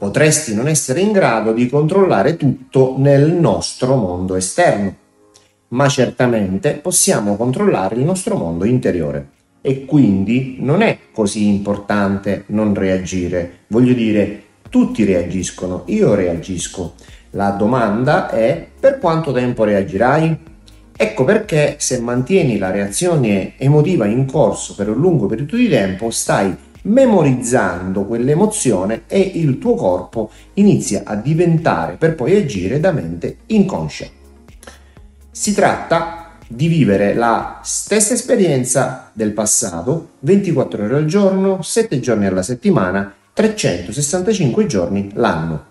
potresti non essere in grado di controllare tutto nel nostro mondo esterno, ma certamente possiamo controllare il nostro mondo interiore e quindi non è così importante non reagire. Voglio dire, tutti reagiscono, io reagisco. La domanda è per quanto tempo reagirai? Ecco perché se mantieni la reazione emotiva in corso per un lungo periodo di tempo stai memorizzando quell'emozione e il tuo corpo inizia a diventare per poi agire da mente inconscia. Si tratta di vivere la stessa esperienza del passato 24 ore al giorno, 7 giorni alla settimana, 365 giorni l'anno.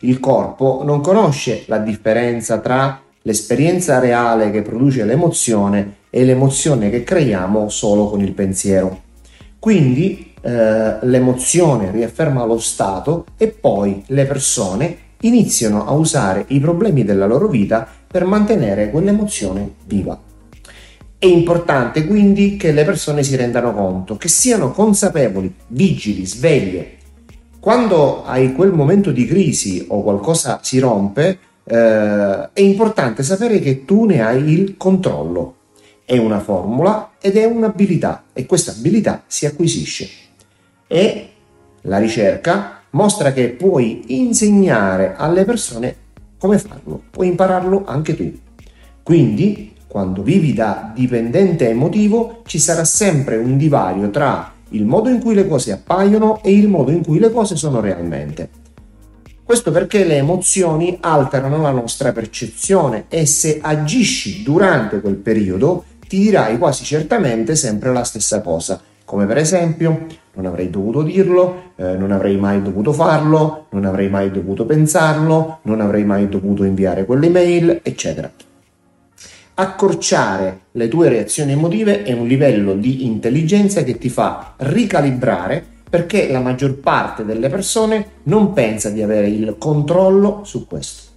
Il corpo non conosce la differenza tra l'esperienza reale che produce l'emozione e l'emozione che creiamo solo con il pensiero. Quindi eh, l'emozione riafferma lo stato e poi le persone iniziano a usare i problemi della loro vita per mantenere quell'emozione viva. È importante quindi che le persone si rendano conto, che siano consapevoli, vigili, sveglie. Quando hai quel momento di crisi o qualcosa si rompe, eh, è importante sapere che tu ne hai il controllo è una formula ed è un'abilità e questa abilità si acquisisce. E la ricerca mostra che puoi insegnare alle persone come farlo, puoi impararlo anche tu. Quindi, quando vivi da dipendente emotivo, ci sarà sempre un divario tra il modo in cui le cose appaiono e il modo in cui le cose sono realmente. Questo perché le emozioni alterano la nostra percezione e se agisci durante quel periodo ti dirai quasi certamente sempre la stessa cosa, come per esempio non avrei dovuto dirlo, eh, non avrei mai dovuto farlo, non avrei mai dovuto pensarlo, non avrei mai dovuto inviare quell'email, eccetera. Accorciare le tue reazioni emotive è un livello di intelligenza che ti fa ricalibrare perché la maggior parte delle persone non pensa di avere il controllo su questo.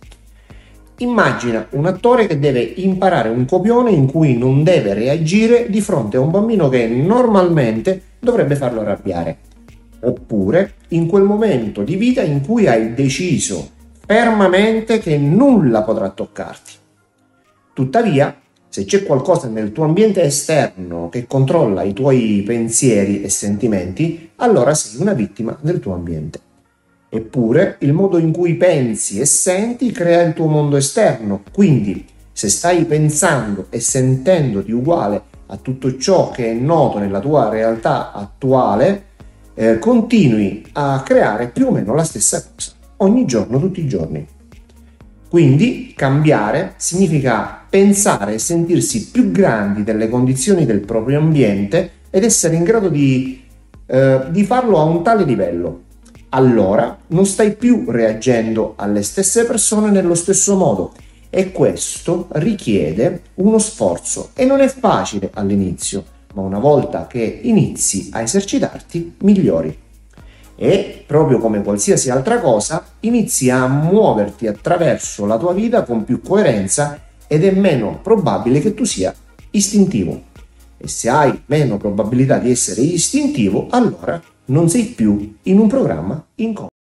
Immagina un attore che deve imparare un copione in cui non deve reagire di fronte a un bambino che normalmente dovrebbe farlo arrabbiare. Oppure in quel momento di vita in cui hai deciso fermamente che nulla potrà toccarti. Tuttavia, se c'è qualcosa nel tuo ambiente esterno che controlla i tuoi pensieri e sentimenti, allora sei una vittima del tuo ambiente. Eppure il modo in cui pensi e senti crea il tuo mondo esterno, quindi se stai pensando e sentendoti uguale a tutto ciò che è noto nella tua realtà attuale, eh, continui a creare più o meno la stessa cosa ogni giorno, tutti i giorni. Quindi cambiare significa pensare e sentirsi più grandi delle condizioni del proprio ambiente ed essere in grado di, eh, di farlo a un tale livello allora non stai più reagendo alle stesse persone nello stesso modo e questo richiede uno sforzo e non è facile all'inizio, ma una volta che inizi a esercitarti migliori. E proprio come qualsiasi altra cosa, inizi a muoverti attraverso la tua vita con più coerenza ed è meno probabile che tu sia istintivo. E se hai meno probabilità di essere istintivo, allora non sei più in un programma in